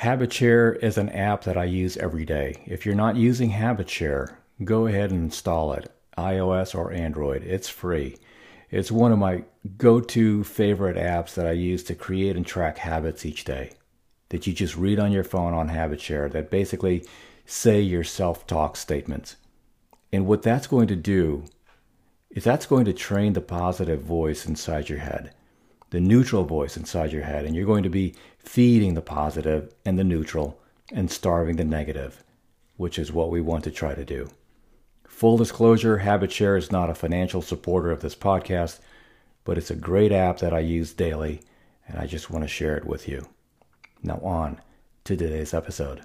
HabitShare is an app that I use every day. If you're not using HabitShare, go ahead and install it, iOS or Android. It's free. It's one of my go to favorite apps that I use to create and track habits each day that you just read on your phone on HabitShare that basically say your self talk statements. And what that's going to do is that's going to train the positive voice inside your head, the neutral voice inside your head, and you're going to be feeding the positive and the neutral and starving the negative, which is what we want to try to do. Full disclosure HabitShare is not a financial supporter of this podcast, but it's a great app that I use daily, and I just want to share it with you. Now, on to today's episode.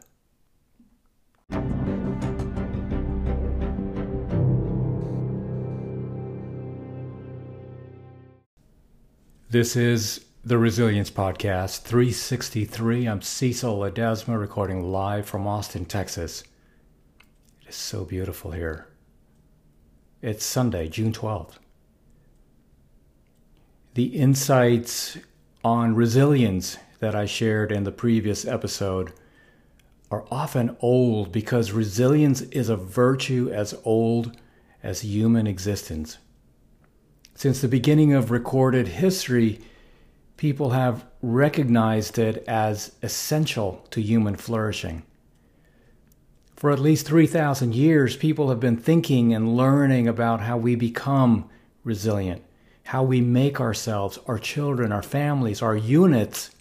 This is the Resilience Podcast 363. I'm Cecil Ledesma recording live from Austin, Texas. It is so beautiful here. It's Sunday, June 12th. The insights on resilience that I shared in the previous episode are often old because resilience is a virtue as old as human existence. Since the beginning of recorded history, people have recognized it as essential to human flourishing. For at least 3,000 years, people have been thinking and learning about how we become resilient, how we make ourselves, our children, our families, our units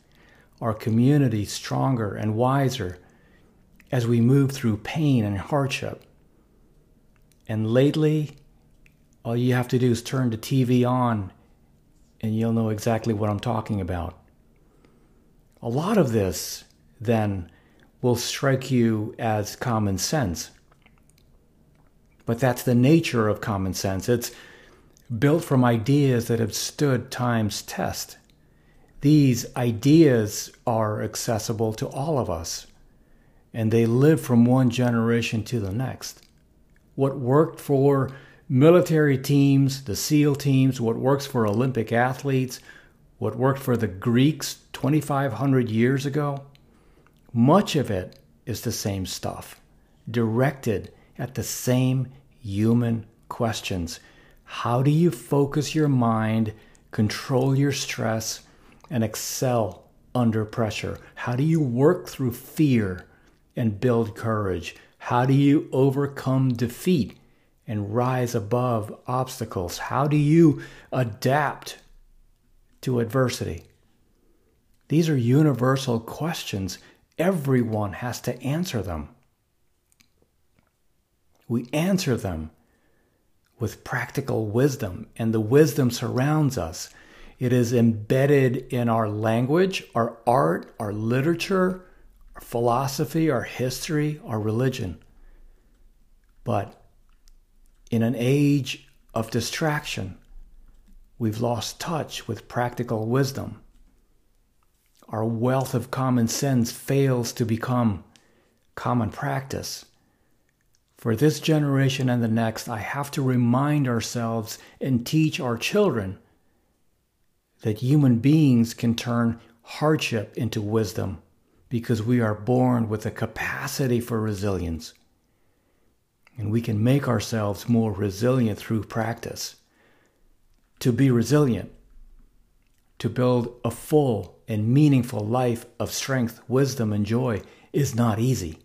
our community stronger and wiser as we move through pain and hardship. And lately, all you have to do is turn the TV on and you'll know exactly what I'm talking about. A lot of this, then, will strike you as common sense. But that's the nature of common sense. It's built from ideas that have stood time's test. These ideas are accessible to all of us, and they live from one generation to the next. What worked for military teams, the SEAL teams, what works for Olympic athletes, what worked for the Greeks 2,500 years ago, much of it is the same stuff, directed at the same human questions. How do you focus your mind, control your stress, and excel under pressure? How do you work through fear and build courage? How do you overcome defeat and rise above obstacles? How do you adapt to adversity? These are universal questions. Everyone has to answer them. We answer them with practical wisdom, and the wisdom surrounds us. It is embedded in our language, our art, our literature, our philosophy, our history, our religion. But in an age of distraction, we've lost touch with practical wisdom. Our wealth of common sense fails to become common practice. For this generation and the next, I have to remind ourselves and teach our children that human beings can turn hardship into wisdom because we are born with a capacity for resilience. And we can make ourselves more resilient through practice. To be resilient, to build a full and meaningful life of strength, wisdom, and joy is not easy,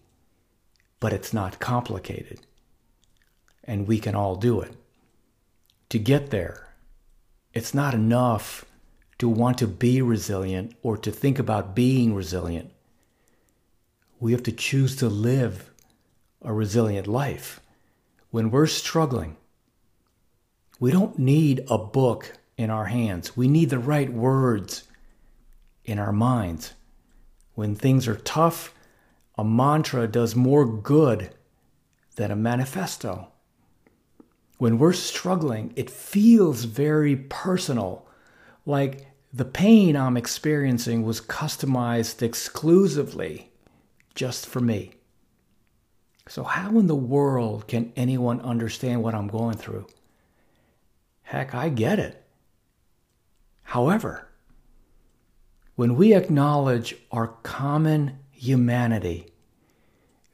but it's not complicated. And we can all do it. To get there, it's not enough to want to be resilient or to think about being resilient. We have to choose to live a resilient life. When we're struggling, we don't need a book in our hands. We need the right words in our minds. When things are tough, a mantra does more good than a manifesto. When we're struggling, it feels very personal, like the pain I'm experiencing was customized exclusively just for me. So, how in the world can anyone understand what I'm going through? Heck, I get it. However, when we acknowledge our common humanity.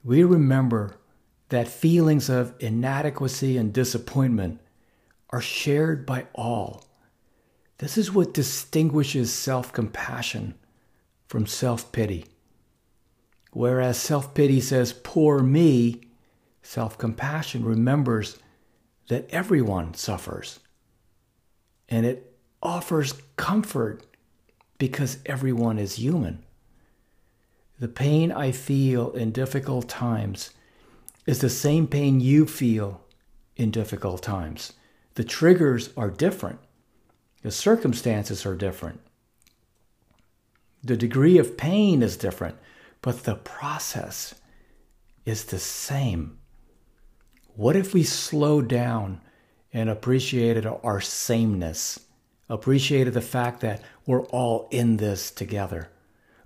We remember that feelings of inadequacy and disappointment are shared by all. This is what distinguishes self compassion from self pity. Whereas self pity says, poor me, self compassion remembers that everyone suffers. And it offers comfort because everyone is human. The pain I feel in difficult times is the same pain you feel in difficult times. The triggers are different, the circumstances are different, the degree of pain is different, but the process is the same. What if we slowed down and appreciated our sameness? Appreciated the fact that we're all in this together.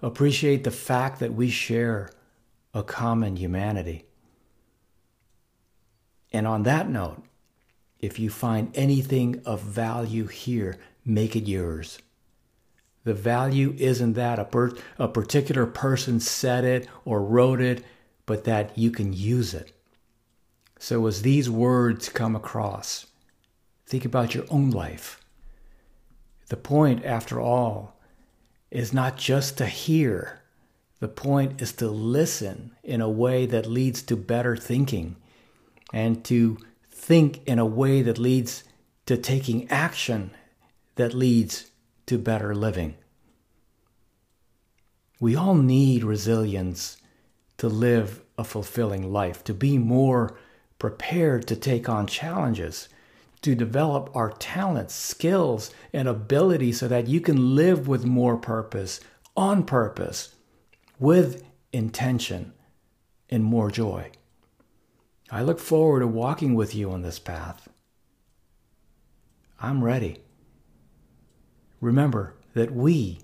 Appreciate the fact that we share a common humanity. And on that note, if you find anything of value here, make it yours. The value isn't that a, per- a particular person said it or wrote it, but that you can use it. So, as these words come across, think about your own life. The point, after all, is not just to hear, the point is to listen in a way that leads to better thinking and to think in a way that leads to taking action that leads to better living. We all need resilience to live a fulfilling life, to be more prepared to take on challenges, to develop our talents, skills, and abilities so that you can live with more purpose, on purpose, with intention, and more joy. I look forward to walking with you on this path. I'm ready. Remember that we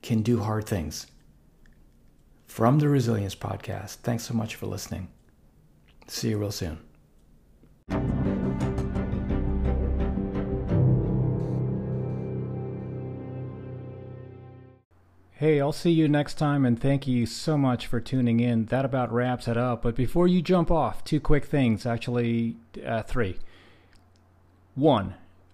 can do hard things. From the Resilience Podcast, thanks so much for listening. See you real soon. Hey, I'll see you next time, and thank you so much for tuning in. That about wraps it up. But before you jump off, two quick things actually, uh, three. One,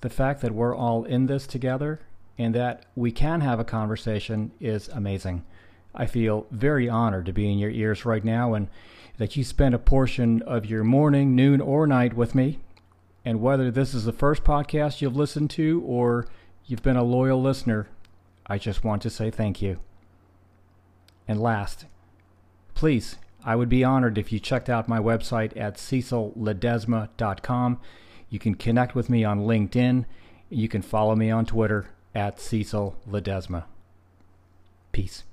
The fact that we're all in this together and that we can have a conversation is amazing. I feel very honored to be in your ears right now and that you spend a portion of your morning, noon, or night with me. And whether this is the first podcast you've listened to or you've been a loyal listener, I just want to say thank you. And last, please, I would be honored if you checked out my website at cecilledesma.com. You can connect with me on LinkedIn. You can follow me on Twitter at Cecil Ledesma. Peace.